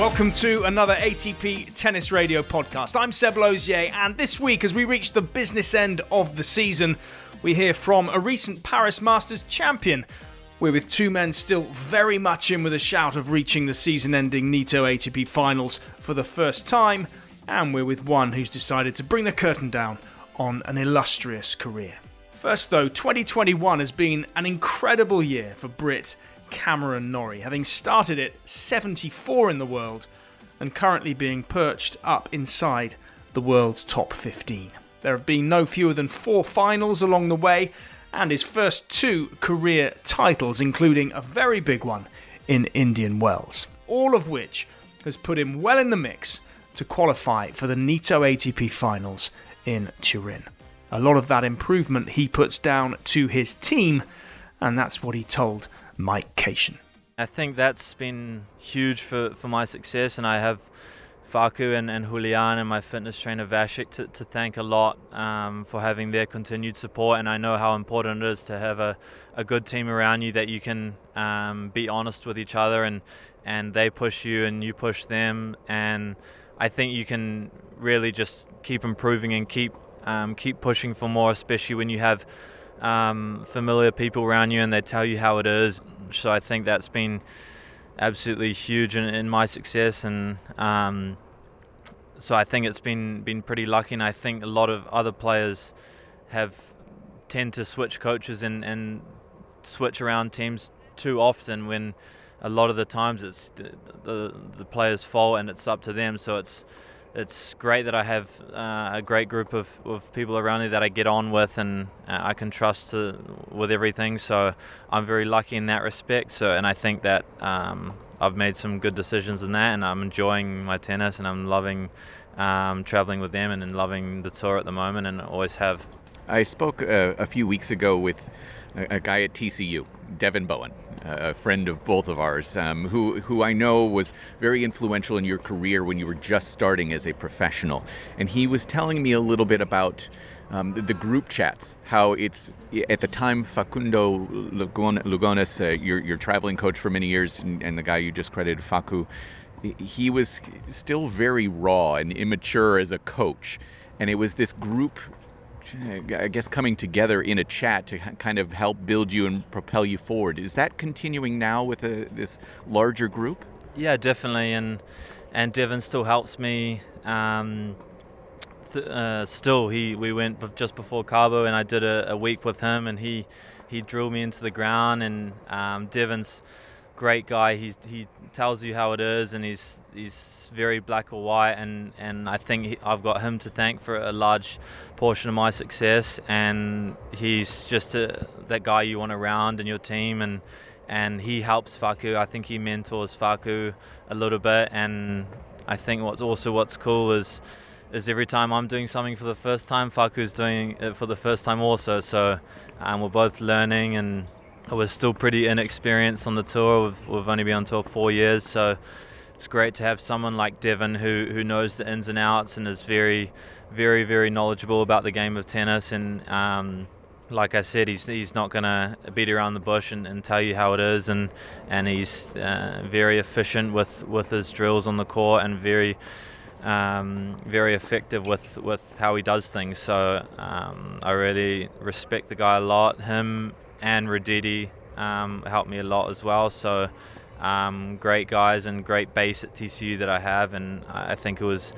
Welcome to another ATP Tennis Radio podcast. I'm Seb Lauzier, and this week, as we reach the business end of the season, we hear from a recent Paris Masters champion. We're with two men still very much in with a shout of reaching the season ending Nitto ATP finals for the first time, and we're with one who's decided to bring the curtain down on an illustrious career. First, though, 2021 has been an incredible year for Brit Cameron Norrie, having started at 74 in the world and currently being perched up inside the world's top 15. There have been no fewer than four finals along the way, and his first two career titles, including a very big one in Indian Wells, all of which has put him well in the mix to qualify for the Nitto ATP finals in Turin. A lot of that improvement he puts down to his team, and that's what he told Mike Cation. I think that's been huge for, for my success, and I have Faku and, and Julian and my fitness trainer Vashik to, to thank a lot um, for having their continued support. And I know how important it is to have a, a good team around you that you can um, be honest with each other and, and they push you and you push them. And I think you can really just keep improving and keep um, keep pushing for more, especially when you have um, familiar people around you and they tell you how it is. So I think that's been absolutely huge in, in my success, and um, so I think it's been been pretty lucky. And I think a lot of other players have tend to switch coaches and, and switch around teams too often when a lot of the times it's the, the, the player's fault and it's up to them. So it's it's great that I have uh, a great group of, of people around me that I get on with and uh, I can trust to, with everything. So I'm very lucky in that respect. So and I think that um, I've made some good decisions in that, and I'm enjoying my tennis and I'm loving um, traveling with them and, and, loving the tour at the moment, and always have. I spoke uh, a few weeks ago with a, a guy at TCU, Devin Bowen, a friend of both of ours, um, who who I know was very influential in your career when you were just starting as a professional. And he was telling me a little bit about um, the, the, group chats, how it's at the time Facundo Lugones, uh, your your traveling coach for many years, and, and the guy you just credited, Facu. He was still very raw and immature as a coach, and it was this group I guess coming together in a chat to kind of help build you and propel you forward. Is that continuing now with a, this larger group? Yeah, definitely, and and Devin still helps me. Um, th- uh, still, he we went just before Cabo, and I did a, a, week with him, and he he drilled me into the ground, and um, Devin's great guy. He's, he tells you how it is, and he's he's very black or white. And, and I think he, I've got him to thank for a large portion of my success. And he's just a, that guy you want around in your team, and and he helps Faku. I think he mentors Faku a little bit, and I think what's also what's cool is is every time I'm doing something for the first time, Facu's doing it for the first time also. So um, we're both learning and I was still pretty inexperienced on the tour. We've, we've only been on tour four years, so it's great to have someone like Devin who, who knows the ins and outs and is very, very, very knowledgeable about the game of tennis. And um, like I said, he's, he's not going to beat around the bush and, and, tell you how it is. And, and he's uh, very efficient with, with his drills on the court and very, um, very effective with, with how he does things. So um, I really respect the guy a lot. Him and Roditi um, helped me a lot as well. So um, great guys and great base at TCU that I have, and I think it was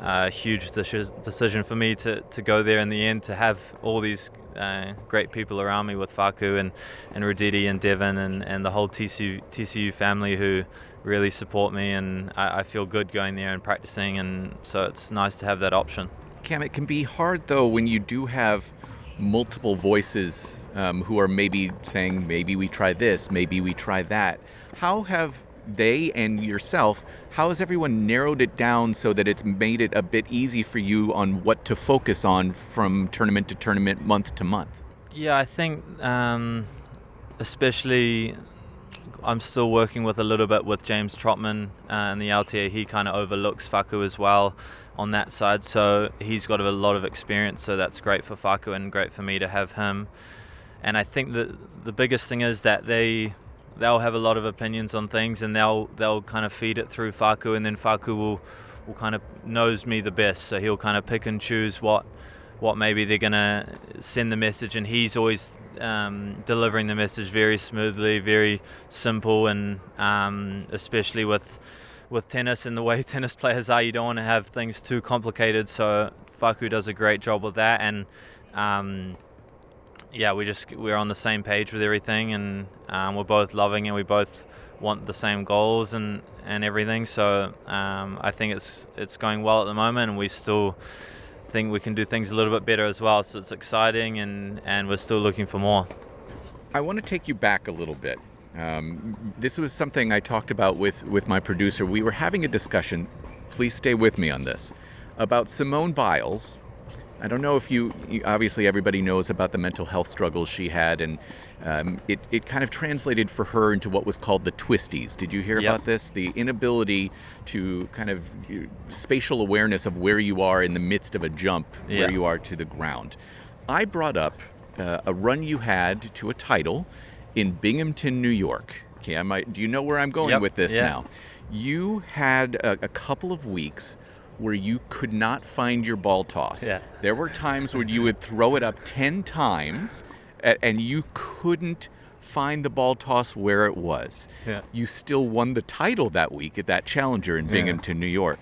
a huge decision for me to, to go there in the end to have all these uh, great people around me with Faku and, and Roditi and Devin and, and the whole TCU, TCU family who really support me and I, I feel good going there and practicing and so it's nice to have that option. Cam, it can be hard though when you do have multiple voices um, who are maybe saying, maybe we try this, maybe we try that. How have they and yourself, how has everyone narrowed it down so that it's made it a bit easy for you on what to focus on from tournament to tournament, month to month? Yeah, I think um, especially I'm still working with a little bit with James Trotman uh, and the LTA. He kind of overlooks Faku as well on that side. So he's got a lot of experience, so that's great for Faku and great for me to have him. And I think that the biggest thing is that they they'll have a lot of opinions on things, and they'll they'll kind of feed it through Faku, and then Faku will will kind of knows me the best, so he'll kind of pick and choose what what maybe they're gonna send the message, and he's always um, delivering the message very smoothly, very simple, and um, especially with with tennis and the way tennis players are, you don't want to have things too complicated. So Faku does a great job with that, and um, yeah, we just we're on the same page with everything, and um, we're both loving and we both want the same goals and and everything. So um, I think it's it's going well at the moment, and we still think we can do things a little bit better as well. So it's exciting, and and we're still looking for more. I want to take you back a little bit. Um, this was something I talked about with with my producer. We were having a discussion. Please stay with me on this about Simone Biles I don't know if you, you, obviously everybody knows about the mental health struggles she had, and um, it, it kind of translated for her into what was called the twisties. Did you hear Yep. about this? The inability to kind of spatial awareness of where you are in the midst of a jump, Yeah. where you are to the ground. I brought up uh, a run you had to a title in Binghamton, New York. Okay, I might. Do you know where I'm going Yep, with this yeah. now? You had a, a couple of weeks where you could not find your ball toss. Yeah. There were times when you would throw it up 10 times and you couldn't find the ball toss where it was. Yeah. You still won the title that week at that challenger in Binghamton, New York.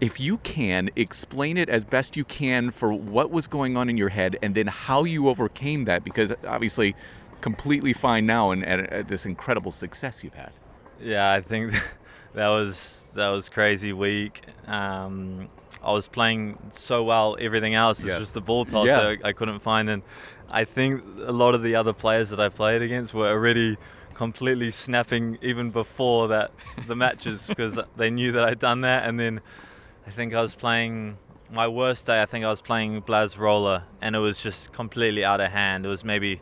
If you can, explain it as best you can for what was going on in your head and then how you overcame that because obviously completely fine now and at, at this incredible success you've had. Yeah, I think that was that was crazy week. Um, I was playing so well. Everything else was Yes. just the ball toss Yeah. that I, I couldn't find, and I think a lot of the other players that I played against were already completely snapping even before that the matches because they knew that I'd done that, and then I think I was playing my worst day. I think I was playing Blaz Rola, and it was just completely out of hand. It was maybe,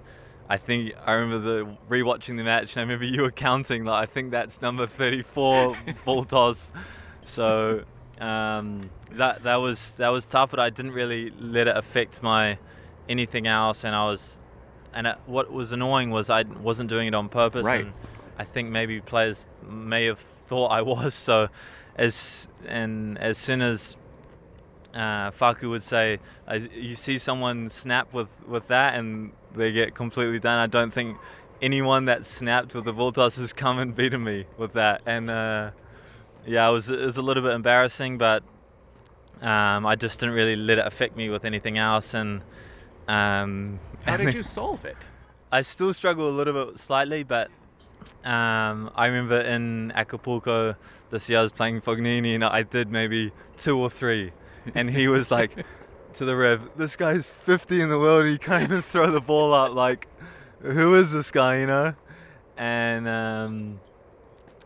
I think I remember the rewatching the match, and I remember you were counting. Like I think that's number 34 ball toss. So um, that that was that was tough, but I didn't really let it affect my anything else, and I was. And it, what was annoying was I wasn't doing it on purpose, Right. and I think maybe players may have thought I was. So, as and as soon as uh, Faku would say, you see someone snap with, with that and they get completely done. I don't think anyone that snapped with the toss has come and beaten me with that. And uh, yeah, it was, it was a little bit embarrassing, but um, I just didn't really let it affect me with anything else. And um, How did you solve it? I still struggle a little bit slightly, but um, I remember in Acapulco this year I was playing Fognini and I did maybe two or three, and he was like to the rev, "This guy's 50 in the world. He can't even throw the ball up. Like, who is this guy? You know?" And um,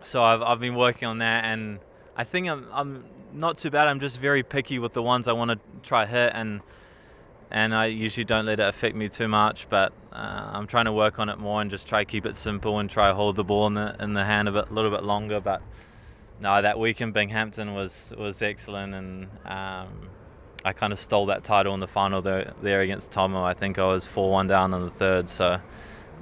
so I've I've been working on that, and I think I'm I'm not too bad. I'm just very picky with the ones I want to try hit and and I usually don't let it affect me too much. But uh, I'm trying to work on it more and just try keep it simple and try hold the ball in the in the hand a bit, little bit longer. But no, that week in Binghamton was was excellent, and um, I kind of stole that title in the final there, there against Tomo. I think I was four one down in the third, so.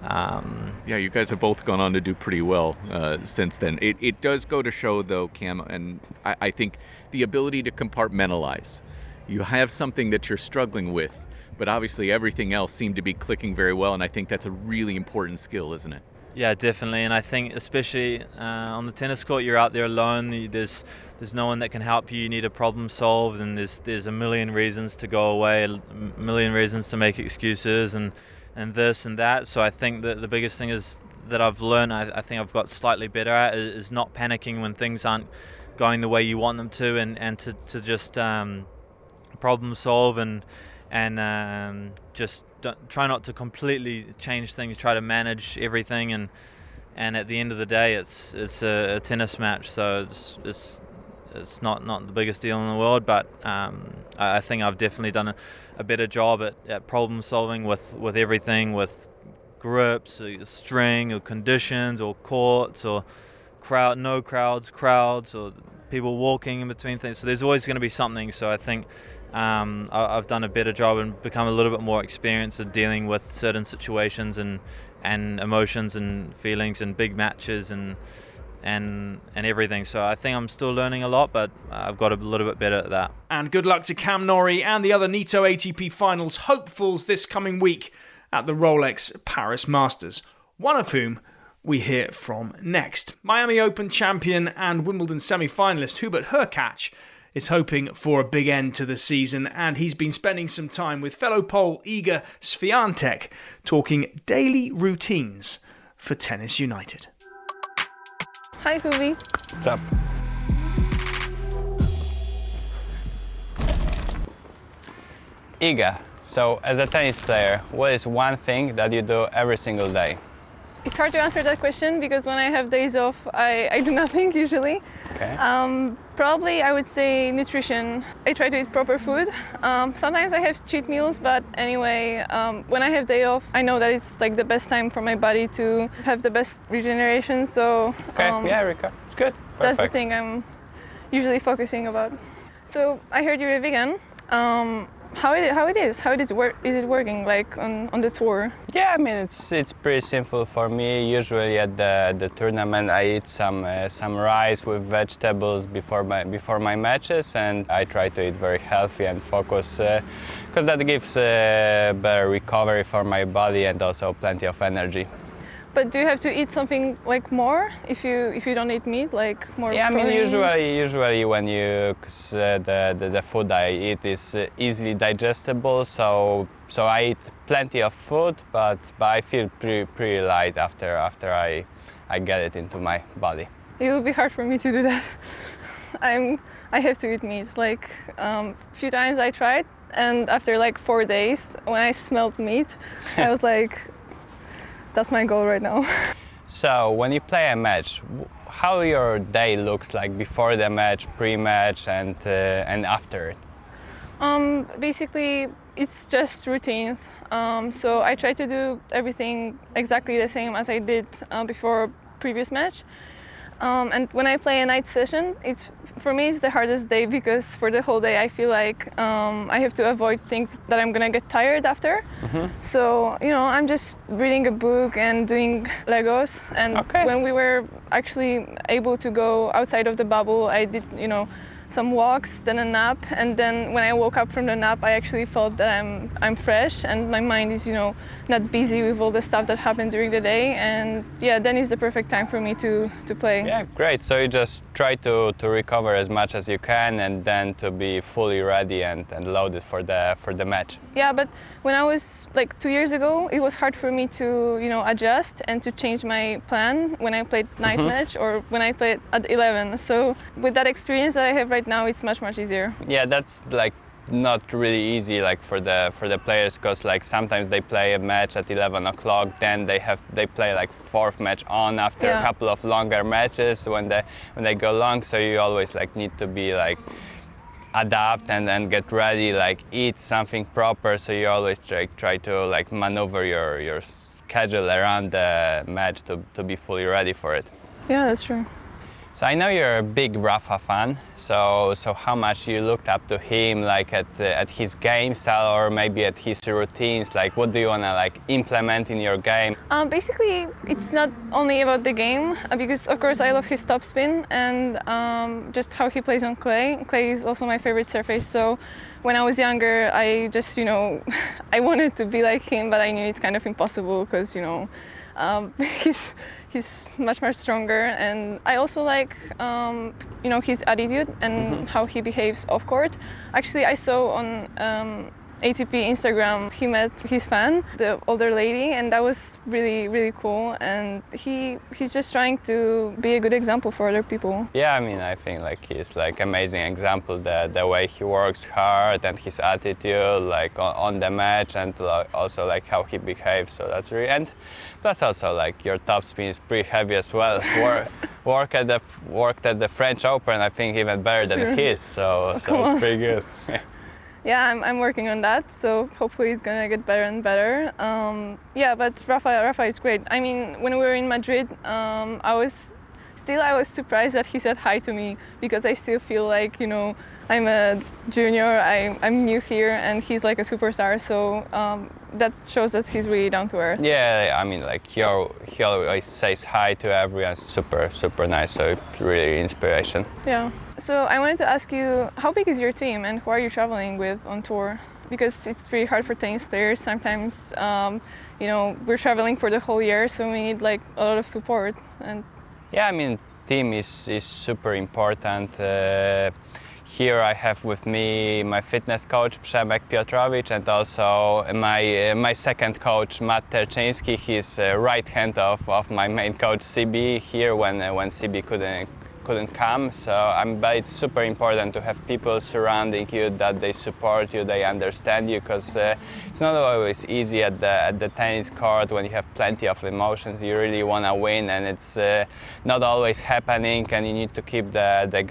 Um, Yeah, you guys have both gone on to do pretty well uh, since then. It, it does go to show, though, Cam, and I, I think the ability to compartmentalize. You have something that you're struggling with, but obviously everything else seemed to be clicking very well, and I think that's a really important skill, isn't it? Yeah, definitely, and I think especially uh, on the tennis court, you're out there alone. You- There's there's no one that can help you. You need a problem solved, and there's there's a million reasons to go away, a million reasons to make excuses, and and this and that. So I think that the biggest thing is that I've learned. I, I think I've got slightly better at is, not panicking when things aren't going the way you want them to, and and to to just um, problem solve and and um, just try not to completely change things. Try to manage everything, and and at the end of the day, it's it's a, a tennis match, so it's it's it's not not the biggest deal in the world. But um, I, I think I've definitely done a, a better job at, at problem solving with with everything with grips, or string, or conditions, or courts, or crowd, no crowds, crowds, or people walking in between things. So there's always going to be something. So I think um, I, I've done a better job and become a little bit more experienced at dealing with certain situations and and emotions and feelings and big matches and and and everything. So I think I'm still learning a lot, but I've got a little bit better at that. And good luck to Cam Norrie and the other Nitto ATP Finals hopefuls this coming week at the Rolex Paris Masters. One of whom we hear from next. Miami Open champion and Wimbledon semi finalist Hubert Hurkacz is hoping for a big end to the season, and he's been spending some time with fellow Pole Iga Swiatek talking daily routines for Tennis United. Hi, Hubi. What's up? Iga, so as a tennis player, what is one thing that you do every single day? It's hard to answer that question because when I have days off, I, I do nothing usually. Okay. Um, probably I would say nutrition. I try to eat proper food. Um, sometimes I have cheat meals, but anyway, um, when I have day off, I know that it's like the best time for my body to have the best regeneration. So okay, um, yeah, Rika, it's good. Perfect. that's the thing I'm usually focusing about. So I heard you're a vegan. Um, how it how it is? How it is it working like on, on the tour? Yeah, I mean it's it's pretty simple for me. Usually at the the tournament, I eat some uh, some rice with vegetables before my before my matches, and I try to eat very healthy and focus because that gives uh, better recovery for my body and also plenty of energy. But do you have to eat something like more if you if you don't eat meat, like more? Yeah, I mean usually usually when you 'cause, uh, the, the the food I eat is uh, easily digestible, so so I eat plenty of food, but but I feel pretty pretty light after after I I get it into my body. It will be hard for me to do that. I'm I have to eat meat. Like um, a few times I tried, and after like four days, when I smelled meat, I was like, that's my goal right now. So when you play a match, how your day looks like before the match, pre-match, and uh, and after it? Um, basically, it's just routines. Um, so I try to do everything exactly the same as I did uh, before previous match. Um, and when I play a night session, it's for me it's the hardest day because for the whole day I feel like um, I have to avoid things that I'm gonna get tired after. So you know I'm just reading a book and doing Legos. And Okay. when we were actually able to go outside of the bubble, I did you know some walks, then a nap, and then when I woke up from the nap, I actually felt that I'm I'm fresh and my mind is you know not busy with all the stuff that happened during the day, and yeah, then is the perfect time for me to to play. Yeah, great. So you just try to, to recover as much as you can, and then to be fully ready and, and loaded for the for the match. Yeah, but when I was like two years ago, it was hard for me to you know adjust and to change my plan when I played night mm-hmm. match or when I played at 11. So with that experience that I have right now, it's much much easier. Yeah, that's like not really easy like for the for the players because like sometimes they play a match at 11 o'clock then they have they play like fourth match on after Yeah. a couple of longer matches when they when they go long so you always like need to be like adapt and then get ready like eat something proper so you always try, try to like maneuver your your schedule around the match to, to be fully ready for it Yeah, that's true. So I know you're a big Rafa fan. So so how much you looked up to him, like at uh, at his game style, or maybe at his routines? Like what do you wanna like implement in your game? Um, basically, it's not only about the game uh, because, of course, I love his topspin and um, just how he plays on clay. Clay is also my favorite surface. So, when I was younger, I just, you know, I wanted to be like him, but I knew it's kind of impossible because, you know, um, he's he's much more stronger. And I also like, um, you know, his attitude and how he behaves off court. Actually, I saw on. Um, ATP Instagram, he met his fan, the older lady, and that was really, really cool. And he he's just trying to be a good example for other people. Yeah, I mean I think like he's like amazing example that the way he works hard and his attitude like on, on the match and like, also like how he behaves. So that's really and plus also like your top spin is pretty heavy as well. Work, work at the worked at the French Open, I think even better than his. So oh, so come it's pretty good. Yeah, I'm, I'm working on that, so hopefully it's gonna get better and better. Um, yeah, but Rafa, Rafa is great. I mean, when we were in Madrid, um, I was still I was surprised that he said hi to me because I still feel like you know I'm a junior, I, I'm new here, and he's like a superstar. So um, that shows that he's really down to earth. Yeah, I mean, like he, he always says hi to everyone. Super, super nice. So it's really inspiration. Yeah. So I wanted to ask you, how big is your team, and who are you traveling with on tour? Because it's pretty hard for tennis players. Sometimes, um, you know, we're traveling for the whole year, so we need like a lot of support. And Yeah, I mean, team is is super important. Uh, here I have with me my fitness coach Przemek Piotrowicz and also my uh, my second coach Matt Terczyński. He's uh, right hand of, of my main coach CB here when uh, when CB couldn't couldn't come. So I'm, but it's super important to have people surrounding you that they support you, they understand you, because uh, it's not always easy at the at the tennis court when you have plenty of emotions. You really want to win, and it's uh, not always happening. And you need to keep the the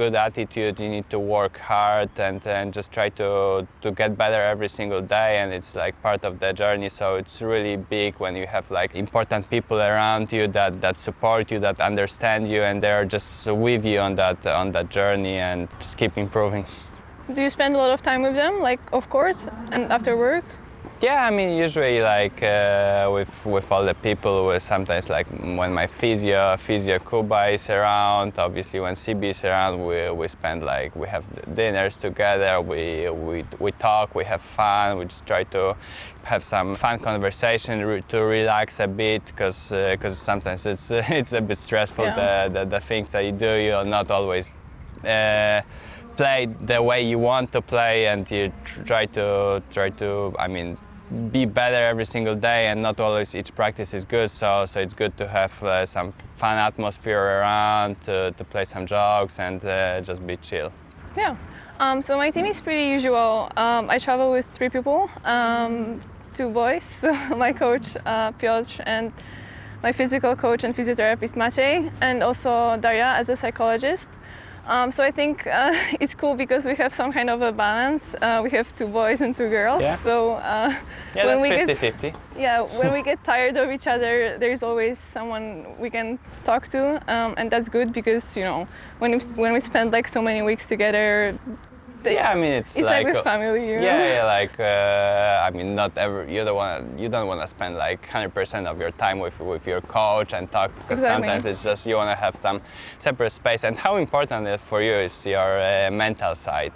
good attitude. You need to work hard and and just try to to get better every single day. And it's like part of the journey. So it's really big when you have like important people around you that that support you, that understand you, and they're just with you on that on that journey and just keep improving. do you spend a lot of time with them, like of course, and after work? Yeah, I mean, usually like uh, with with all the people, sometimes like when my physio, physio Kuba is around, obviously when CB is around, we, we spend like we have dinners together, we, we we talk, we have fun, we just try to have some fun conversation to relax a bit, because because sometimes it's it's a bit stressful Yeah. the, the the things that you do, you're not always. Uh, play the way you want to play and you try to try to i mean be better every single day and not always each practice is good so so it's good to have uh, some fun atmosphere around to, to play some jokes and uh, just be chill Yeah. Um, so my team is pretty usual. Um, I travel with three people, um, two boys, my coach uh, Piotr, and my physical coach and physiotherapist Maciej, and also Daria as a psychologist. Um, so I think uh, it's cool because we have some kind of a balance. Uh, we have two boys and two girls. Yeah. So uh, yeah when that's we 50 get 50 yeah, when we get tired of each other, there's always someone we can talk to, um, and that's good because you know when we, when we spend like so many weeks together, yeah i mean it's, it's like, like, with family, you know. Yeah, yeah, like uh, I mean, not ever. You don't want you don't want to spend like 100% of your time with with your coach and talk because Exactly. sometimes it's just you want to have some separate space. And how important it for you is your uh, mental side.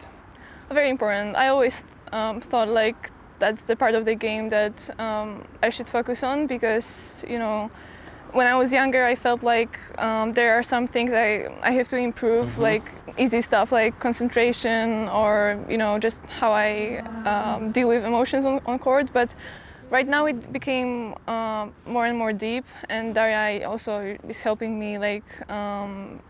Very important. I always um, thought like that's the part of the game that um, I should focus on because you know when I was younger, I felt like um, there are some things I, I have to improve, like easy stuff like concentration or you know just how I um, deal with emotions on, on court. But right now it became uh, more and more deep, and Daria also is helping me like um,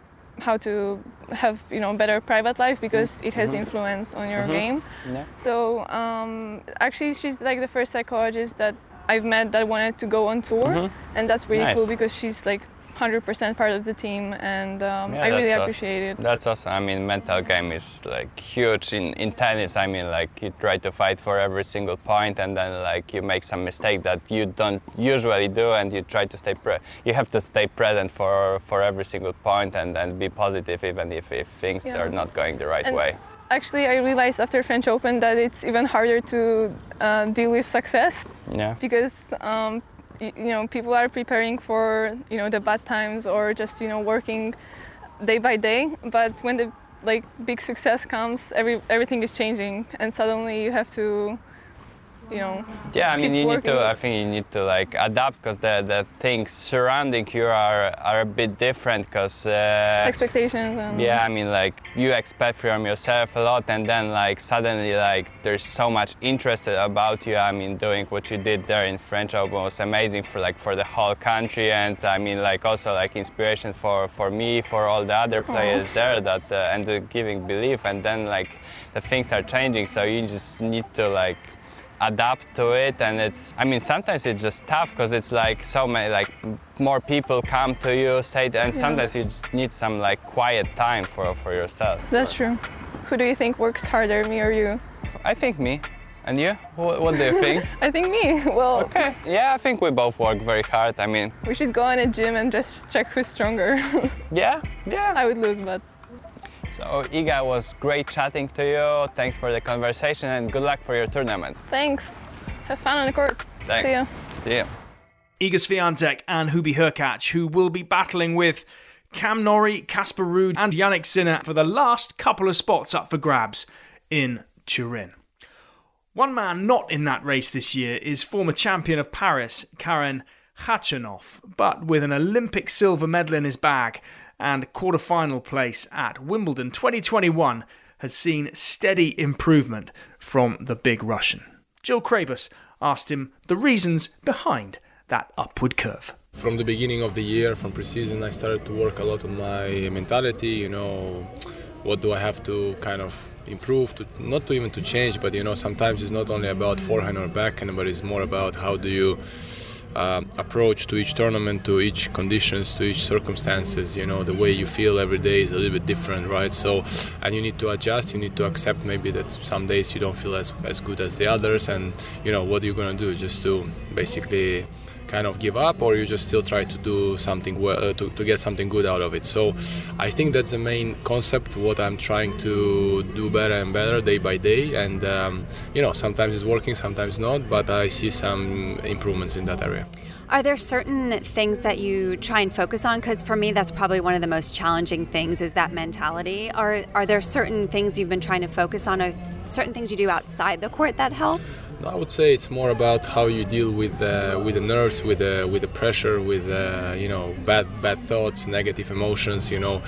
how to have you know better private life because it has influence on your game. Yeah. So um, actually, she's like the first psychologist that I've met that wanted to go on tour, and that's really Nice. cool because she's like 100% part of the team, and um, Yeah, I really awesome. appreciate it. That's awesome. I mean, mental game is like huge in, in tennis. I mean, like you try to fight for every single point, and then like you make some mistake that you don't usually do, and you try to stay pre- you have to stay present for for every single point, and then be positive even if, if things Yeah. are not going the right And way. Actually, I realized after French Open that it's even harder to uh, deal with success Yeah. because um, y- you know people are preparing for you know the bad times or just you know working day by day but when the like big success comes every everything is changing and suddenly you have to you know Yeah, I mean, you need to. I think you need to like adapt because the the things surrounding you are are a bit different. Because uh, expectations and Yeah, I mean, like you expect from yourself a lot, and then like suddenly, like there's so much interest about you. I mean, doing what you did there in French Open was amazing for like for the whole country, and I mean, like also like inspiration for for me, for all the other players there, that uh, and uh, giving belief. And then like the things are changing, so you just need to like adapt to it and it's i mean sometimes it's just tough because it's like so many like more people come to you say and sometimes you just need some like quiet time for for yourself that's true who do you think works harder me or you i think me And you? What, what do you think? I think me. Well, okay. Yeah, I think we both work very hard. I mean, we should go in a gym and just check who's stronger. yeah, yeah. I would lose, but. So, Iga, was great chatting to you. Thanks for the conversation and good luck for your tournament. Thanks. Have fun on the court. Thanks. See you. See you. Iga Swiatek and Hubie Hurkacz, who will be battling with Cam Norrie, Casper Ruud, and Jannik Sinner for the last couple of spots up for grabs in Turin. One man not in that race this year is former champion of Paris, Karen Khachanov, but with an Olympic silver medal in his bag and quarter-final place at Wimbledon 2021 has seen steady improvement from the big Russian. Jill Craybas asked him the reasons behind that upward curve. From the beginning of the year, from preseason, I started to work a lot on my mentality. You know, what do I have to kind of improve? To not to even to change, but you know, sometimes it's not only about forehand or backhand, but it's more about how do you uh, approach to each tournament, to each conditions, to each circumstances. You know, the way you feel every day is a little bit different, right? So, and you need to adjust. You need to accept maybe that some days you don't feel as as good as the others, and you know what are you gonna do? Just to basically kind of give up or you just still try to do something well uh, to, to get something good out of it so i think that's the main concept what i'm trying to do better and better day by day and um, you know sometimes it's working sometimes not but i see some improvements in that area are there certain things that you try and focus on? Because for me, that's probably one of the most challenging things is that mentality. Are are there certain things you've been trying to focus on, or certain things you do outside the court that help? I would say it's more about how you deal with uh, with the nerves, with the with the pressure, with uh, you know bad bad thoughts, negative emotions. You know,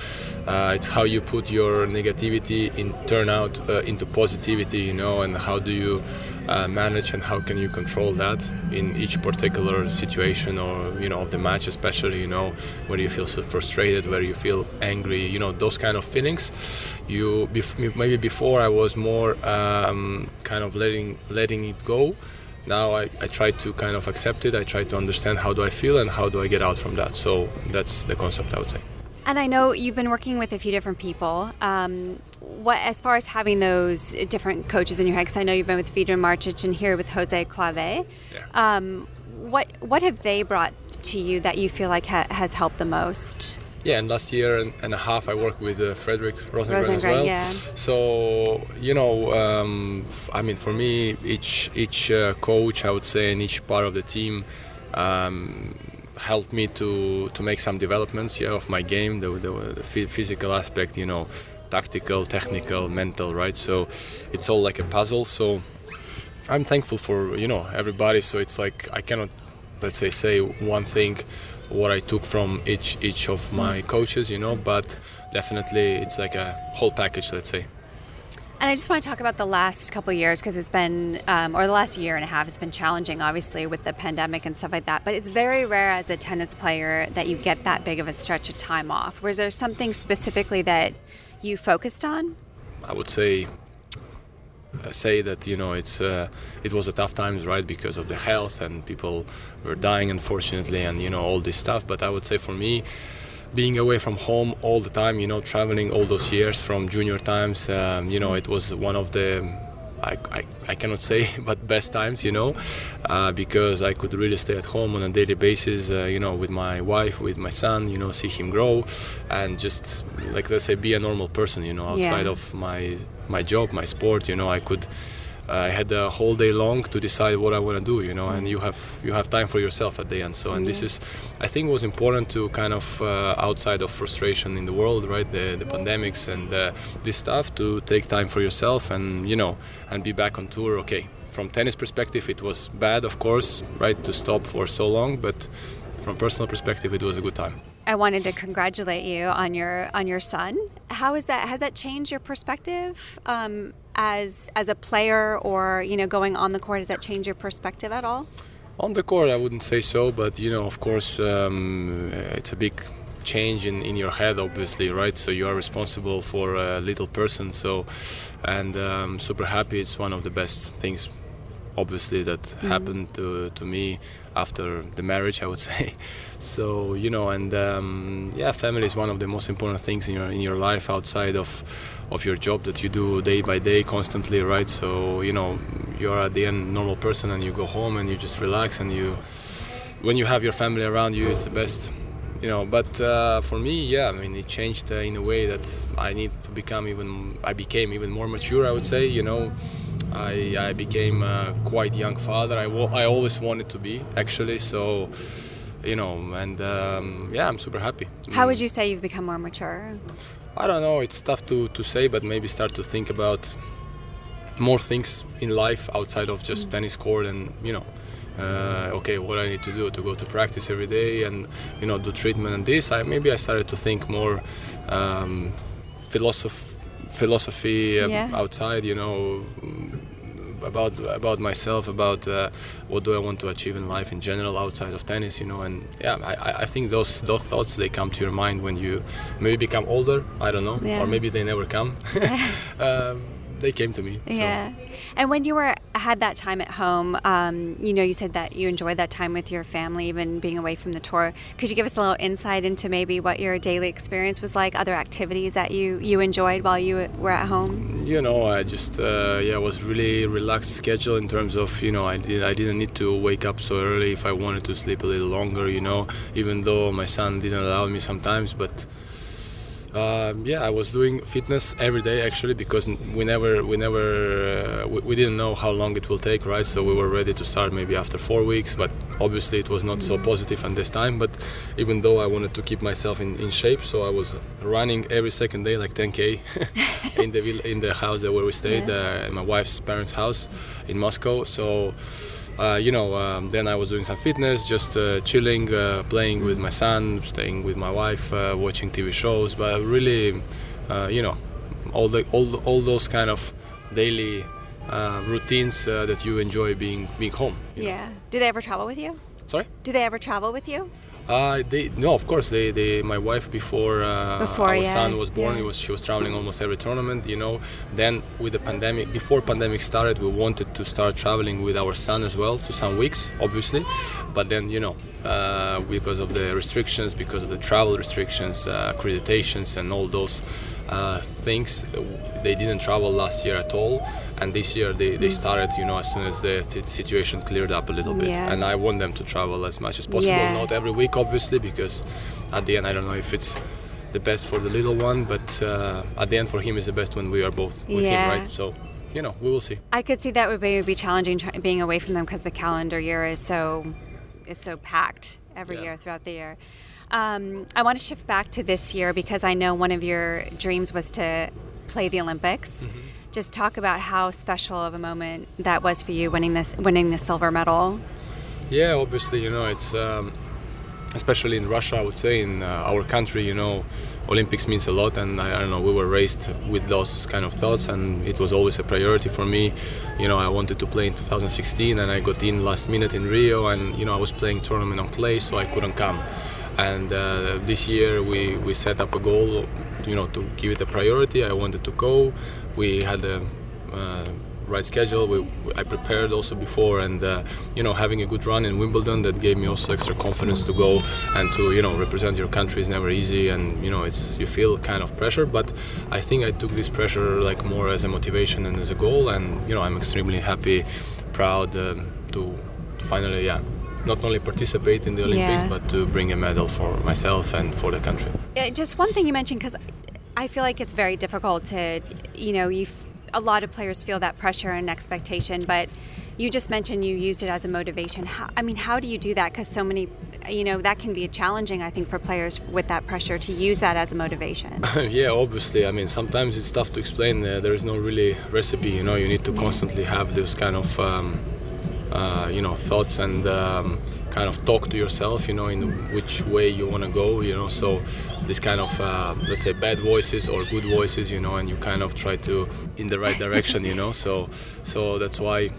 uh, it's how you put your negativity in turn out uh, into positivity. You know, and how do you uh, manage and how can you control that in each particular situation or you know of the match, especially you know where you feel so frustrated, where you feel angry. You know those kind of feelings. You maybe before I was more um, kind of letting letting it go now I, I try to kind of accept it i try to understand how do i feel and how do i get out from that so that's the concept i would say and I know you've been working with a few different people. Um, what, as far as having those different coaches in your head, because I know you've been with Vedran Martic and here with Jose Clavet. Yeah. Um, what what have they brought to you that you feel like ha- has helped the most? yeah, and last year and, and a half I worked with uh, Fredrik Rosengren, Rosengren, as well. Yeah. So you know, um, f- I mean, for me, each each uh, coach, I would say, and each part of the team um, helped me to to make some developments, yeah, of my game, the, the, the physical aspect, you know, tactical, technical, mental, right? So it's all like a puzzle. So I'm thankful for you know everybody. So it's like I cannot, let's say, say one thing what I took from each each of my mm. coaches, you know. But definitely, it's like a whole package, let's say. And I just want to talk about the last couple years because it's been, um, or the last year and a half, it's been challenging, obviously, with the pandemic and stuff like that. But it's very rare as a tennis player that you get that big of a stretch of time off. Was there something specifically that you focused on? I would say uh, say that you know it's uh, it was a tough times right because of the health and people were dying unfortunately and you know all this stuff but i would say for me being away from home all the time you know traveling all those years from junior times um, you know it was one of the I, I, I, cannot say, but best times, you know, uh, because I could really stay at home on a daily basis, uh, you know, with my wife, with my son, you know, see him grow, and just like let's say, be a normal person, you know, outside yeah. of my my job, my sport. You know, I could. I had a whole day long to decide what I want to do, you know, and you have you have time for yourself at the end. So, and this is, I think, was important to kind of uh, outside of frustration in the world, right? The the pandemics and uh, this stuff to take time for yourself and you know and be back on tour. Okay, from tennis perspective, it was bad, of course, right, to stop for so long, but from personal perspective, it was a good time. I wanted to congratulate you on your on your son. How is that? Has that changed your perspective um, as as a player, or you know, going on the court? Does that change your perspective at all? On the court, I wouldn't say so, but you know, of course, um, it's a big change in, in your head obviously right so you are responsible for a little person so and um, super happy it's one of the best things obviously that Mm-hmm. happened to to me after the marriage, I would say. So you know, and um, yeah, family is one of the most important things in your in your life outside of of your job that you do day by day, constantly, right? So you know, you're at the end normal person, and you go home and you just relax, and you when you have your family around you, it's the best. You know, but uh, for me, yeah, I mean, it changed uh, in a way that I need to become even. I became even more mature. I would say, you know, I, I became a quite young father. I, I always wanted to be actually. So, you know, and um, yeah, I'm super happy. How would you say you've become more mature? I don't know. It's tough to, to say, but maybe start to think about more things in life outside of just tennis court and you know. Uh, okay, what I need to do to go to practice every day and you know do treatment and this. I maybe I started to think more um, philosoph- philosophy uh, Yeah. outside. You know about about myself, about uh, what do I want to achieve in life in general outside of tennis, you know, and yeah, I, I- I think those those thoughts they come to your mind when you maybe become older. I don't know, Yeah. or maybe they never come. um, they came to me. so- Yeah. And when you were had that time at home, um, you know, you said that you enjoyed that time with your family, even being away from the tour. Could you give us a little insight into maybe what your daily experience was like, other activities that you you enjoyed while you were at home? you know i just uh, yeah was really relaxed schedule in terms of you know i did i didn't need to wake up so early if i wanted to sleep a little longer you know even though my son didn't allow me sometimes but um, yeah, I was doing fitness every day actually because we never, we never, uh, we, we didn't know how long it will take, right? So we were ready to start maybe after four weeks, but obviously it was not so positive at this time. But even though I wanted to keep myself in, in shape, so I was running every second day, like 10k, in the in the house where we stayed, uh, in my wife's parents' house in Moscow. So uh, you know, um, then I was doing some fitness, just uh, chilling, uh, playing with my son, staying with my wife, uh, watching TV shows. But really, uh, you know, all the all all those kind of daily uh, routines uh, that you enjoy being being home. you know. Yeah. Do they ever travel with you? Sorry. Do they ever travel with you? Uh, they no, of course they, they my wife before, uh, Before, our yeah, son was born, yeah. was she was traveling almost every tournament, you know. Then with the pandemic, before pandemic started, we wanted to start traveling with our son as well to some weeks, obviously, but then you know uh, because of the restrictions, because of the travel restrictions, uh, accreditations, and all those uh, things, they didn't travel last year at all. And this year they, they started, you know, as soon as the t- situation cleared up a little bit. Yeah. And I want them to travel as much as possible, Yeah. not every week obviously because at the end i don't know if it's the best for the little one but uh, at the end for him is the best when we are both with Yeah. him right so you know we will see I could see that would maybe be challenging try- being away from them because the calendar year is so is so packed every Yeah. year throughout the year. Um, I want to shift back to this year because I know one of your dreams was to play the Olympics. Mm-hmm. Just talk about how special of a moment that was for you winning this winning the silver medal. yeah obviously you know it's um, especially in russia i would say in uh, our country you know olympics means a lot and I, I don't know we were raised with those kind of thoughts and it was always a priority for me you know i wanted to play in 2016 and i got in last minute in rio and you know i was playing tournament on clay so i couldn't come and uh, this year we, we set up a goal you know to give it a priority. I wanted to go. We had a uh, right schedule. We, i prepared also before and uh, you know having a good run in wimbledon that gave me also extra confidence to go and to you know represent your country is never easy and you know it's you feel kind of pressure. But i think i took this pressure like more as a motivation and as a goal. And you know i'm extremely happy proud um, to finally yeah not only participate in the olympics Yeah. but to bring a medal for myself and for the country Uh, just one thing you mentioned because I feel like it's very difficult to, you know, you. A lot of players feel that pressure and expectation, but you just mentioned you used it as a motivation. How, I mean, how do you do that? Because so many, you know, that can be challenging. I think for players with that pressure to use that as a motivation. yeah, obviously. I mean, sometimes it's tough to explain. Uh, there is no really recipe. You know, you need to constantly have this kind of, um, uh, you know, thoughts and um, kind of talk to yourself. You know, in which way you want to go. You know, so this kind of, uh, let's say, bad voices or good voices. You know, and you kind of try to in the right direction. You know, so so that's why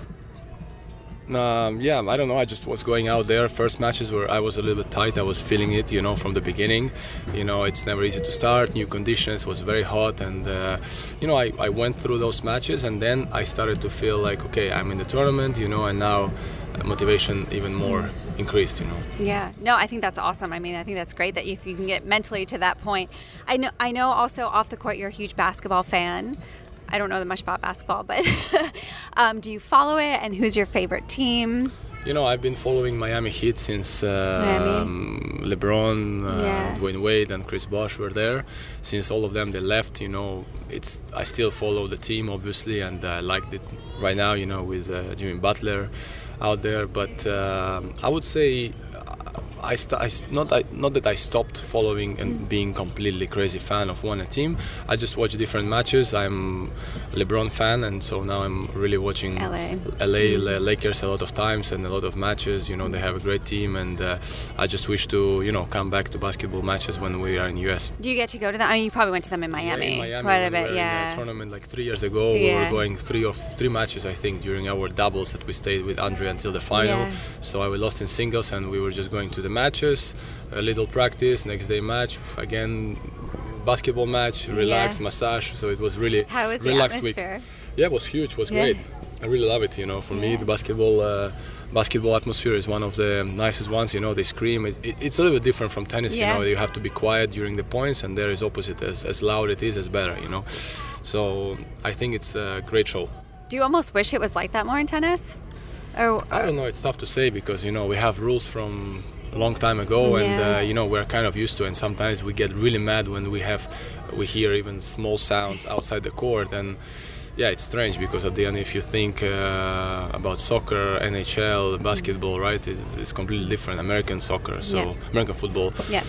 Um, yeah, I don't know. I just was going out there. First matches where I was a little bit tight. I was feeling it, you know, from the beginning. You know, it's never easy to start. New conditions was very hot, and uh, you know, I, I went through those matches, and then I started to feel like, okay, I'm in the tournament, you know, and now motivation even more increased you know yeah no i think that's awesome i mean i think that's great that if you can get mentally to that point i know i know also off the court you're a huge basketball fan I don't know that much about basketball, but um, do you follow it? And who's your favorite team? You know, I've been following Miami Heat since uh, um, LeBron, uh, yeah. Dwyane Wade, and Chris Bosh were there. Since all of them they left, you know, it's I still follow the team obviously, and I uh, liked it right now. You know, with uh, Jimmy Butler out there. But um, I would say I, st- I not I, not that I stopped following and mm. being completely crazy fan of one team. I just watch different matches. I'm LeBron fan, and so now I'm really watching LA, LA mm. Lakers a lot of times and a lot of matches. You know they have a great team, and uh, I just wish to you know come back to basketball matches when we are in US. Do you get to go to them? I mean, you probably went to them in Miami, yeah, in Miami quite a bit. Yeah, tournament like three years ago. Yeah. We were going three or three matches I think during our doubles that we stayed with Andre until the final. Yeah. So I we lost in singles, and we were just going to the matches, a little practice, next day match, again basketball match, relax, yeah. massage. So it was really How was relaxed the atmosphere? week. Yeah, it was huge. It was yeah. great. I really love it. You know, for yeah. me, the basketball uh, basketball atmosphere is one of the nicest ones. You know, they scream. It, it, it's a little bit different from tennis. You know, you have to be quiet during the points, and there is opposite. As as loud it is, as better. You know, so I think it's a great show. Do you almost wish it was like that more in tennis? Or, I don't know. It's tough to say because you know we have rules from a long time ago, yeah. and uh, you know we're kind of used to. it. And sometimes we get really mad when we have we hear even small sounds outside the court, and yeah, it's strange because at the end, if you think uh, about soccer, NHL, basketball, right, it's, it's completely different. American soccer, so yeah. American football. Yeah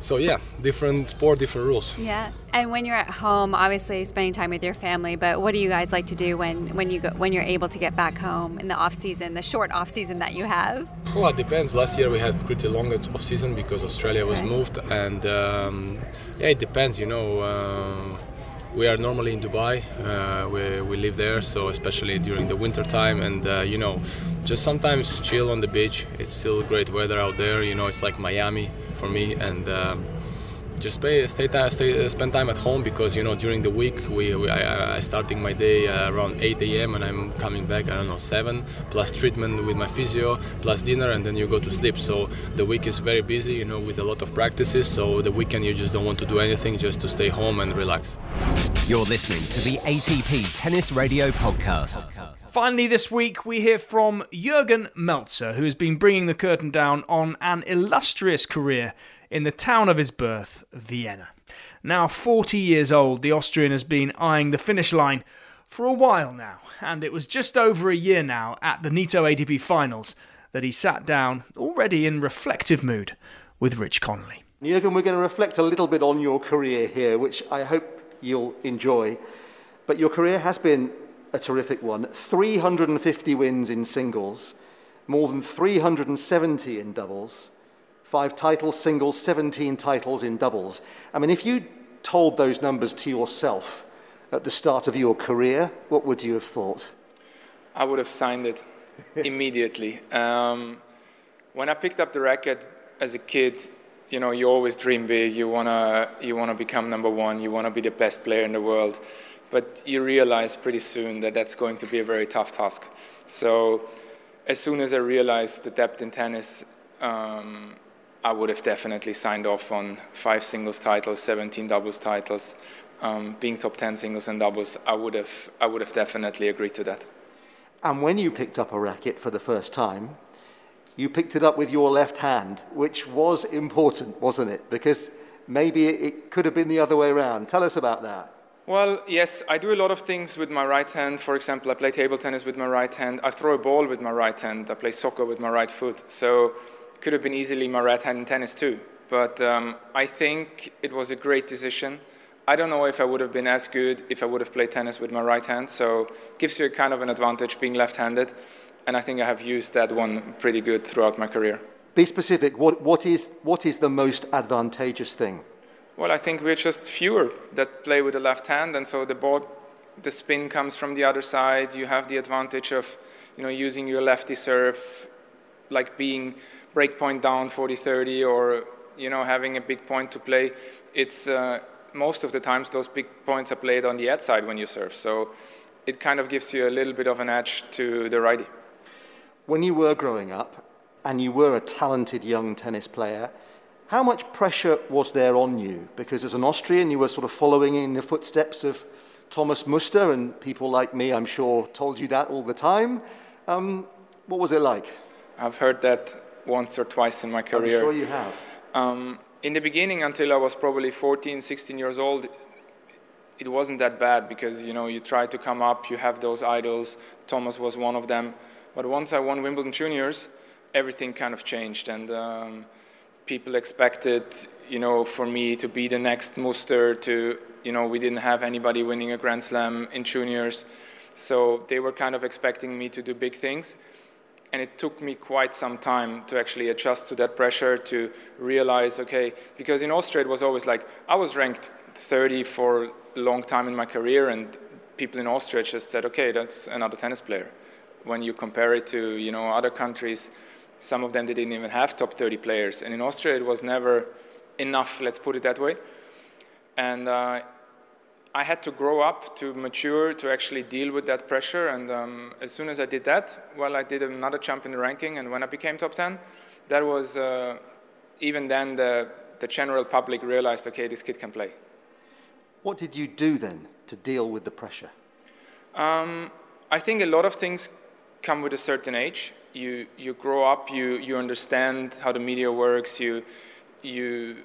so yeah different sport different rules yeah and when you're at home obviously spending time with your family but what do you guys like to do when when you go when you're able to get back home in the off season the short off season that you have well it depends last year we had pretty long off season because australia was right. moved and um, yeah it depends you know uh, we are normally in Dubai. Uh, we, we live there, so especially during the winter time, and uh, you know, just sometimes chill on the beach. It's still great weather out there. You know, it's like Miami for me and um, just stay, stay, stay, uh, spend time at home because you know during the week we, we I, I starting my day uh, around 8 a.m. and I'm coming back I don't know 7 plus treatment with my physio plus dinner and then you go to sleep so the week is very busy you know with a lot of practices so the weekend you just don't want to do anything just to stay home and relax. You're listening to the ATP Tennis Radio podcast. Finally, this week we hear from Jurgen Melzer, who has been bringing the curtain down on an illustrious career in the town of his birth, Vienna. Now 40 years old, the Austrian has been eyeing the finish line for a while now, and it was just over a year now at the Nitto ATP finals that he sat down, already in reflective mood, with Rich Connelly. Jurgen, we're going to reflect a little bit on your career here, which I hope you'll enjoy. But your career has been a terrific one 350 wins in singles, more than 370 in doubles, five titles, singles, 17 titles in doubles. I mean, if you told those numbers to yourself at the start of your career, what would you have thought? I would have signed it immediately. Um, when I picked up the racket as a kid, you know, you always dream big. You wanna, you wanna become number one. You wanna be the best player in the world. But you realize pretty soon that that's going to be a very tough task. So, as soon as I realized the depth in tennis, um, I would have definitely signed off on five singles titles, 17 doubles titles, um, being top 10 singles and doubles. I would have, I would have definitely agreed to that. And when you picked up a racket for the first time, you picked it up with your left hand, which was important, wasn't it? Because maybe it could have been the other way around. Tell us about that. Well, yes, I do a lot of things with my right hand. For example, I play table tennis with my right hand. I throw a ball with my right hand. I play soccer with my right foot. So it could have been easily my right hand in tennis too. But um, I think it was a great decision. I don't know if I would have been as good if I would have played tennis with my right hand. So it gives you kind of an advantage being left-handed and I think I have used that one pretty good throughout my career. Be specific. What, what, is, what is the most advantageous thing? Well, I think we're just fewer that play with the left hand, and so the ball, the spin comes from the other side. You have the advantage of you know, using your lefty serve, like being break point down 40-30 or, you know, having a big point to play. It's uh, most of the times those big points are played on the outside when you serve. So it kind of gives you a little bit of an edge to the righty. When you were growing up and you were a talented young tennis player, how much pressure was there on you? Because as an Austrian, you were sort of following in the footsteps of Thomas Muster, and people like me, I'm sure, told you that all the time. Um, what was it like? I've heard that once or twice in my career. I'm sure you have. Um, in the beginning, until I was probably 14, 16 years old, it wasn't that bad because you know you try to come up, you have those idols. Thomas was one of them. But once I won Wimbledon Juniors, everything kind of changed, and um, people expected, you know, for me to be the next Muster. To you know, we didn't have anybody winning a Grand Slam in juniors, so they were kind of expecting me to do big things. And it took me quite some time to actually adjust to that pressure, to realize, okay, because in Austria it was always like I was ranked 30 for a long time in my career, and people in Austria just said, okay, that's another tennis player. When you compare it to you know other countries, some of them they didn't even have top 30 players. And in Austria, it was never enough, let's put it that way. And uh, I had to grow up to mature to actually deal with that pressure. And um, as soon as I did that, well, I did another jump in the ranking. And when I became top 10, that was uh, even then the, the general public realized okay, this kid can play. What did you do then to deal with the pressure? Um, I think a lot of things come with a certain age you you grow up, you you understand how the media works, you you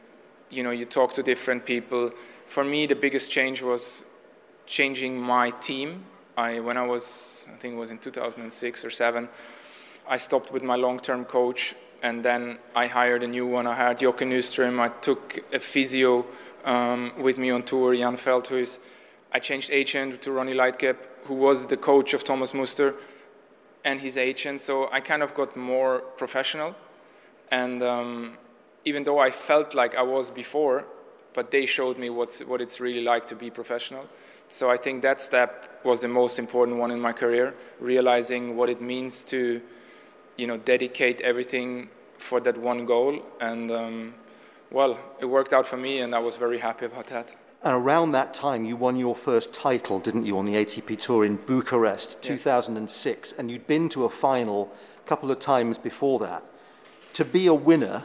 you know you talk to different people. For me, the biggest change was changing my team. I when I was I think it was in 2006 or seven, I stopped with my long-term coach, and then I hired a new one. I hired Joakim Nyström. I took a physio um, with me on tour, Jan Veldhuis. I changed agent to Ronnie Leitgeb, who was the coach of Thomas Muster and his agent. So I kind of got more professional. And um, even though I felt like I was before, but they showed me what's, what it's really like to be professional. So I think that step was the most important one in my career, realizing what it means to, you know, dedicate everything for that one goal. And um, well, it worked out for me, and I was very happy about that. And around that time, you won your first title, didn't you, on the ATP Tour in Bucharest, 2006, and you'd been to a final a couple of times before that. To be a winner,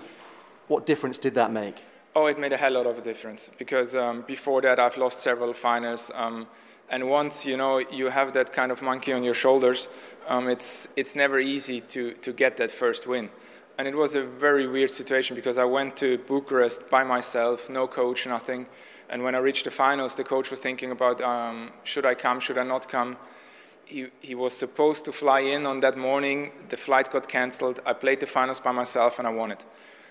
what difference did that make? Oh, it made a hell of a difference because um, before that, I've lost several finals. Um, and once you know you have that kind of monkey on your shoulders, um, it's it's never easy to to get that first win. And it was a very weird situation because I went to Bucharest by myself, no coach, nothing. And when I reached the finals, the coach was thinking about um, should I come, should I not come. He, he was supposed to fly in on that morning. The flight got cancelled. I played the finals by myself and I won it.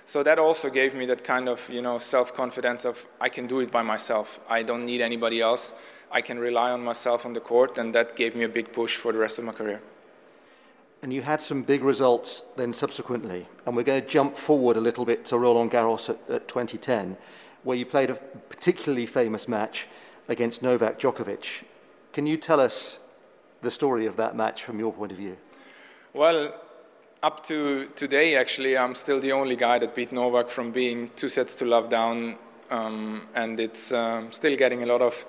So that also gave me that kind of you know self-confidence of I can do it by myself. I don't need anybody else. I can rely on myself on the court, and that gave me a big push for the rest of my career. And you had some big results then subsequently. And we're going to jump forward a little bit to Roland Garros at, at 2010 where you played a particularly famous match against Novak Djokovic. Can you tell us the story of that match from your point of view? Well, up to today, actually, I'm still the only guy that beat Novak from being two sets to love down, um, and it's um, still getting a lot of,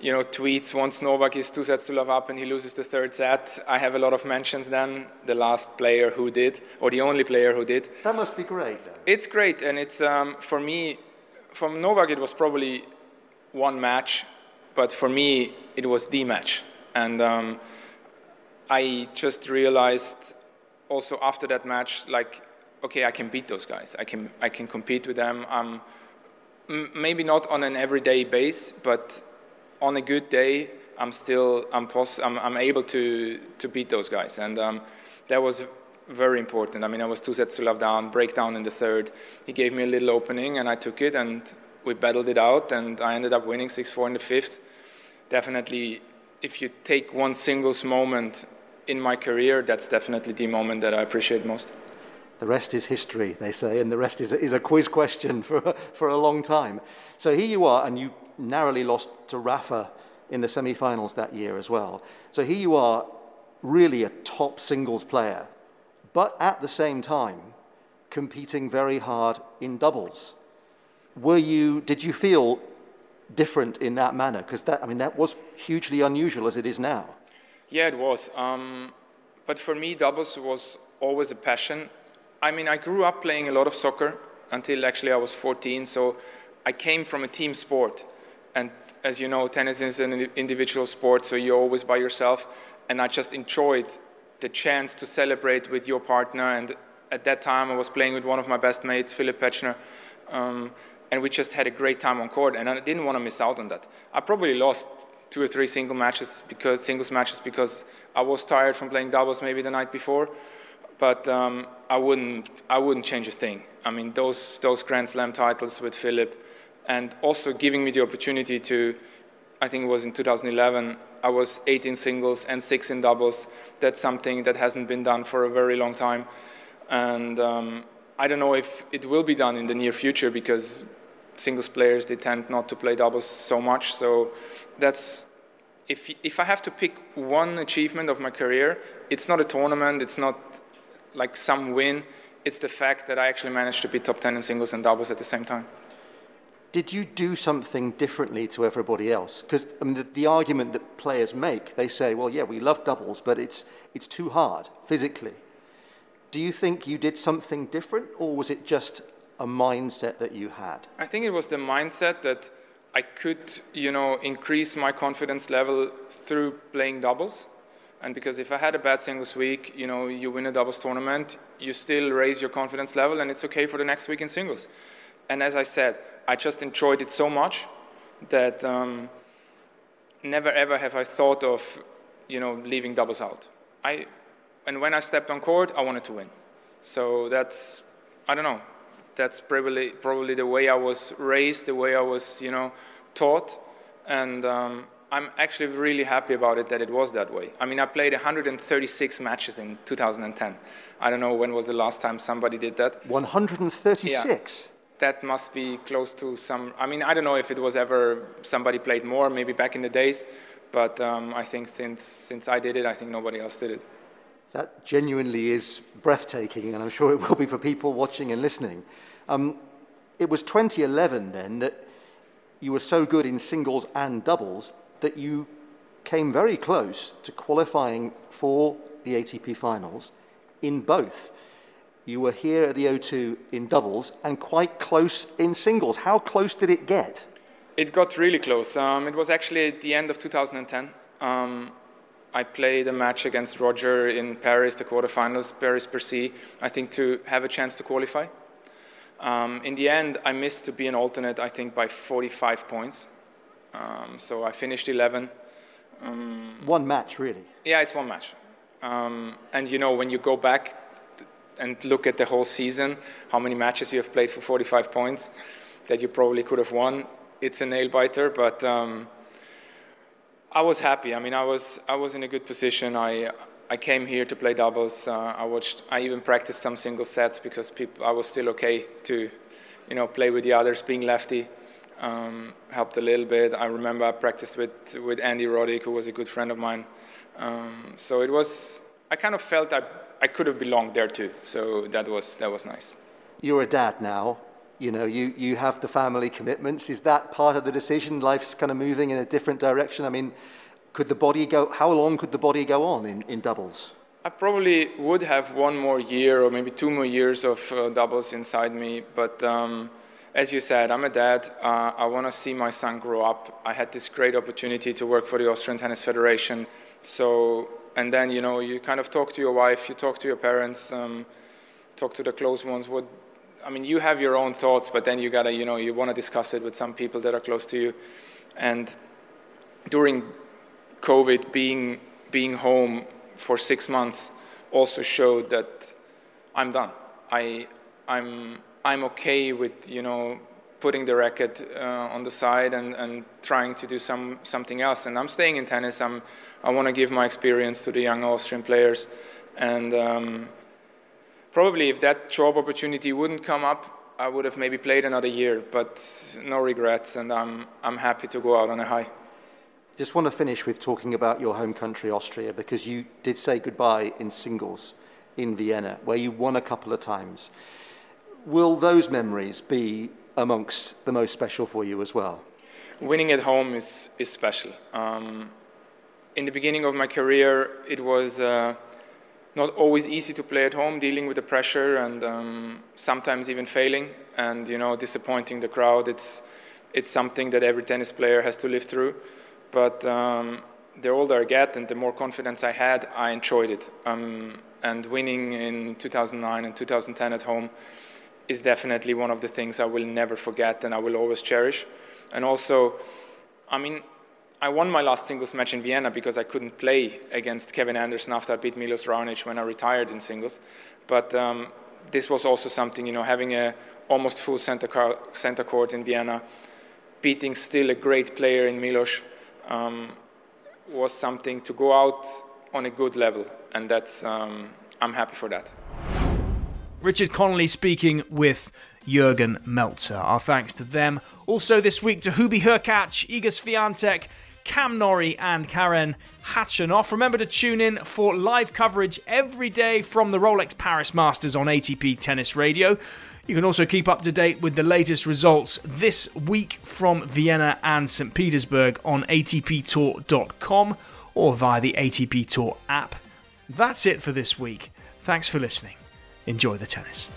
you know, tweets. Once Novak is two sets to love up and he loses the third set, I have a lot of mentions. Then the last player who did, or the only player who did. That must be great. It's great, and it's um, for me from Novak, it was probably one match, but for me, it was the match. And um, I just realized also after that match, like, okay, I can beat those guys. I can, I can compete with them. Um, m- maybe not on an everyday base, but on a good day, I'm still, I'm, I'm, I'm able to, to beat those guys. And um, that was very important. I mean, I was two sets to love down, breakdown in the third. He gave me a little opening, and I took it, and we battled it out, and I ended up winning 6-4 in the fifth. Definitely, if you take one singles moment in my career, that's definitely the moment that I appreciate most. The rest is history, they say, and the rest is a, is a quiz question for, for a long time. So here you are, and you narrowly lost to Rafa in the semi finals that year as well. So here you are really a top singles player, but at the same time competing very hard in doubles. Were you, did you feel different in that manner? Because that, I mean, that was hugely unusual as it is now. Yeah, it was. Um, but for me, doubles was always a passion. I mean, I grew up playing a lot of soccer until actually I was 14, so I came from a team sport. And as you know, tennis is an individual sport, so you're always by yourself. And I just enjoyed the chance to celebrate with your partner. And at that time, I was playing with one of my best mates, Philipp Petzschner. Um, and we just had a great time on court, and I didn't want to miss out on that. I probably lost two or three single matches because singles matches because I was tired from playing doubles maybe the night before, but um, I wouldn't I wouldn't change a thing. I mean those those Grand Slam titles with Philipp, and also giving me the opportunity to, I think it was in 2011. I was 18 singles and six in doubles. That's something that hasn't been done for a very long time, and um, I don't know if it will be done in the near future because singles players they tend not to play doubles so much. So that's if if I have to pick one achievement of my career, it's not a tournament, it's not like some win. It's the fact that I actually managed to be top 10 in singles and doubles at the same time. Did you do something differently to everybody else? Because I mean, the, the argument that players make, they say, well, yeah, we love doubles, but it's, it's too hard physically. Do you think you did something different, or was it just a mindset that you had? I think it was the mindset that I could, you know, increase my confidence level through playing doubles. And because if I had a bad singles week, you know, you win a doubles tournament, you still raise your confidence level, and it's okay for the next week in singles. And as I said, I just enjoyed it so much that um, never ever have I thought of, you know, leaving doubles out. I, and when I stepped on court, I wanted to win. So that's, I don't know, that's probably probably the way I was raised, the way I was, you know, taught, and um, I'm actually really happy about it that it was that way. I mean, I played 136 matches in 2010. I don't know when was the last time somebody did that. 136. Yeah. That must be close to some. I mean, I don't know if it was ever somebody played more, maybe back in the days, but um, I think since since I did it, I think nobody else did it. That genuinely is breathtaking, and I'm sure it will be for people watching and listening. Um, it was 2011 then that you were so good in singles and doubles that you came very close to qualifying for the ATP finals in both. You were here at the O2 in doubles and quite close in singles. How close did it get? It got really close. Um, it was actually at the end of 2010. Um, I played a match against Roger in Paris, the quarterfinals, Paris Bercy, I think to have a chance to qualify. Um, in the end, I missed to be an alternate, I think, by 45 points. Um, so I finished 11. Um, one match, really? Yeah, it's one match. Um, and you know, when you go back and look at the whole season, how many matches you have played for 45 points that you probably could have won, it's a nail biter, but um, I was happy. I mean, I was, I was in a good position. I, I came here to play doubles. Uh, I watched. I even practiced some single sets because people, I was still okay to, you know, play with the others. Being lefty um, helped a little bit. I remember I practiced with with Andy Roddick, who was a good friend of mine. Um, so it was. I kind of felt I I could have belonged there too. So that was that was nice. You're a dad now. You know, you, you have the family commitments. Is that part of the decision? Life's kind of moving in a different direction. I mean, could the body go, how long could the body go on in, in doubles? I probably would have one more year or maybe two more years of uh, doubles inside me. But um, as you said, I'm a dad. Uh, I want to see my son grow up. I had this great opportunity to work for the Austrian Tennis Federation. So, and then, you know, you kind of talk to your wife, you talk to your parents, um, talk to the close ones. What, I mean, you have your own thoughts, but then you gotta, you know, you want to discuss it with some people that are close to you. And during COVID being being home for six months also showed that I'm done. I I'm I'm okay with you know putting the racket uh, on the side and, and trying to do some something else. And I'm staying in tennis. I'm I want to give my experience to the young Austrian players, and um, probably if that job opportunity wouldn't come up, I would have maybe played another year. But no regrets, and I'm I'm happy to go out on a high just want to finish with talking about your home country, Austria, because you did say goodbye in singles in Vienna, where you won a couple of times. Will those memories be amongst the most special for you as well? Winning at home is, is special. Um, in the beginning of my career, it was uh, not always easy to play at home, dealing with the pressure and um, sometimes even failing and you know disappointing the crowd. It's it's something that every tennis player has to live through. But um, the older I get and the more confidence I had, I enjoyed it. Um, and winning in 2009 and 2010 at home is definitely one of the things I will never forget and I will always cherish. And also, I mean, I won my last singles match in Vienna because I couldn't play against Kevin Anderson after I beat Milos Raonic when I retired in singles. But um, this was also something, you know, having a almost full center, car, center court in Vienna, beating still a great player in Milos, um, was something to go out on a good level, and that's um, I'm happy for that. Richard Connelly speaking with Jurgen Melzer. Our thanks to them. Also this week to Hubi Hurkacz, Iga Swiatek, Cam Norrie, and Karen Khachanov. Remember to tune in for live coverage every day from the Rolex Paris Masters on ATP Tennis Radio. You can also keep up to date with the latest results this week from Vienna and St. Petersburg on ATPTour.com or via the ATP Tour app. That's it for this week. Thanks for listening. Enjoy the tennis.